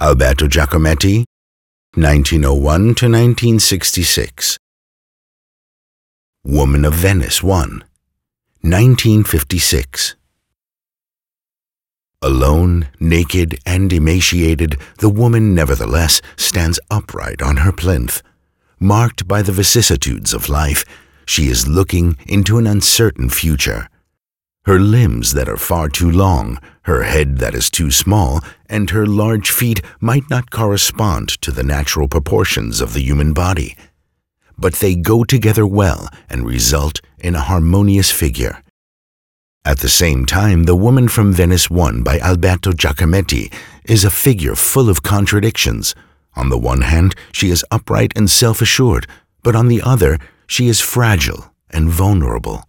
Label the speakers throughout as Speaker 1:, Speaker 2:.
Speaker 1: Alberto Giacometti, 1901 to 1966. Woman of Venice 1, 1956. Alone, naked, and emaciated, the woman nevertheless stands upright on her plinth. Marked by the vicissitudes of life, she is looking into an uncertain future. Her limbs that are far too long, her head that is too small, and her large feet might not correspond to the natural proportions of the human body. But they go together well and result in a harmonious figure. At the same time, The Woman from Venice 1 by Alberto Giacometti is a figure full of contradictions. On the one hand, she is upright and self-assured, but on the other, she is fragile and vulnerable.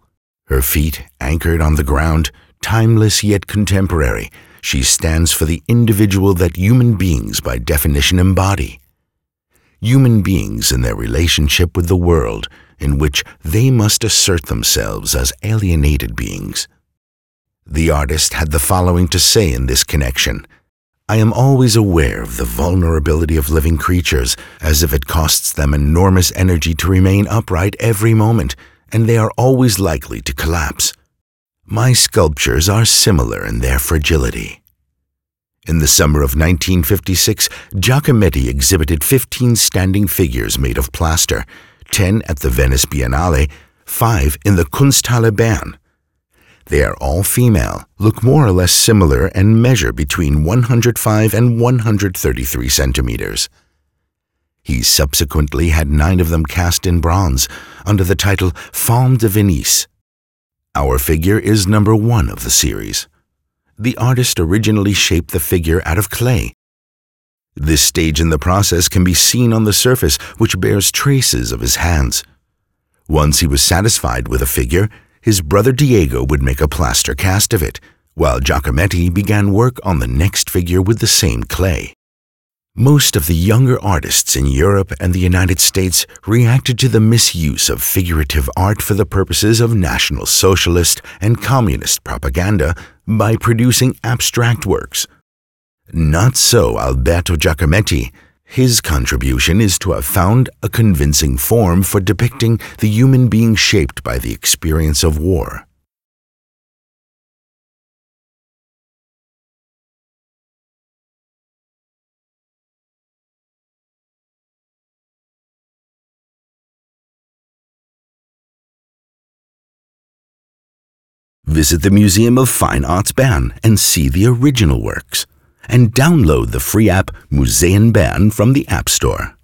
Speaker 1: Her feet anchored on the ground, timeless yet contemporary, she stands for the individual that human beings by definition embody. Human beings in their relationship with the world, in which they must assert themselves as alienated beings. The artist had the following to say in this connection. I am always aware of the vulnerability of living creatures, as if it costs them enormous energy to remain upright every moment, and they are always likely to collapse. My sculptures are similar in their fragility. In the summer of 1956, Giacometti exhibited 15 standing figures made of plaster, 10 at the Venice Biennale, 5 in the Kunsthalle Bern. They are all female, look more or less similar, and measure between 105 and 133 centimeters. He subsequently had nine of them cast in bronze under the title Femme de Venise. Our figure is number one of the series. The artist originally shaped the figure out of clay. This stage in the process can be seen on the surface, which bears traces of his hands. Once he was satisfied with a figure, his brother Diego would make a plaster cast of it, while Giacometti began work on the next figure with the same clay. Most of the younger artists in Europe and the United States reacted to the misuse of figurative art for the purposes of National Socialist and Communist propaganda by producing abstract works. Not so Alberto Giacometti. His contribution is to have found a convincing form for depicting the human being shaped by the experience of war. Visit the Museum of Fine Arts Bern and see the original works and download the free app Museen Bern from the App Store.